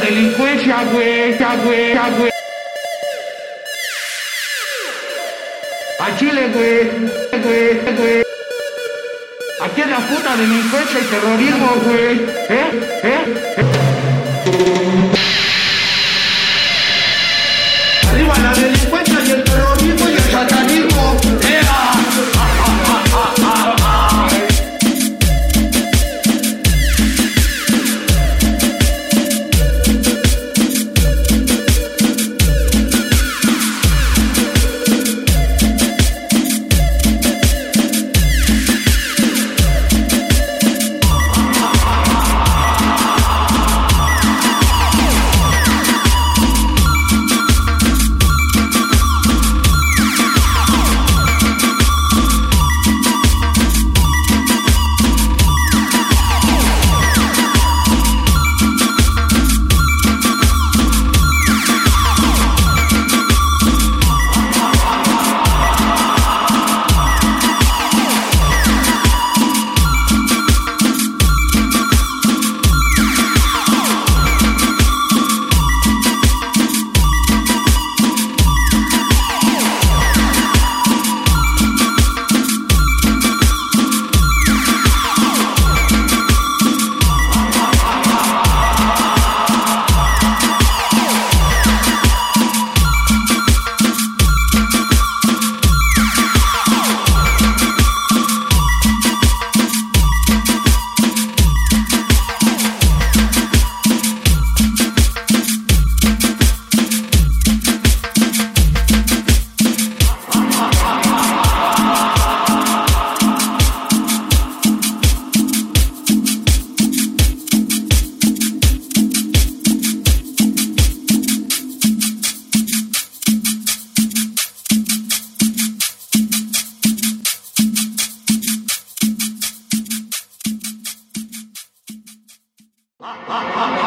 delincuencia, güey, ya, güey, ya, güey. A Chile, güey, güey, güey. Aquí es la puta delincuencia y terrorismo, güey. ¿Eh? ¿Eh? Arriba 哈哈哈哈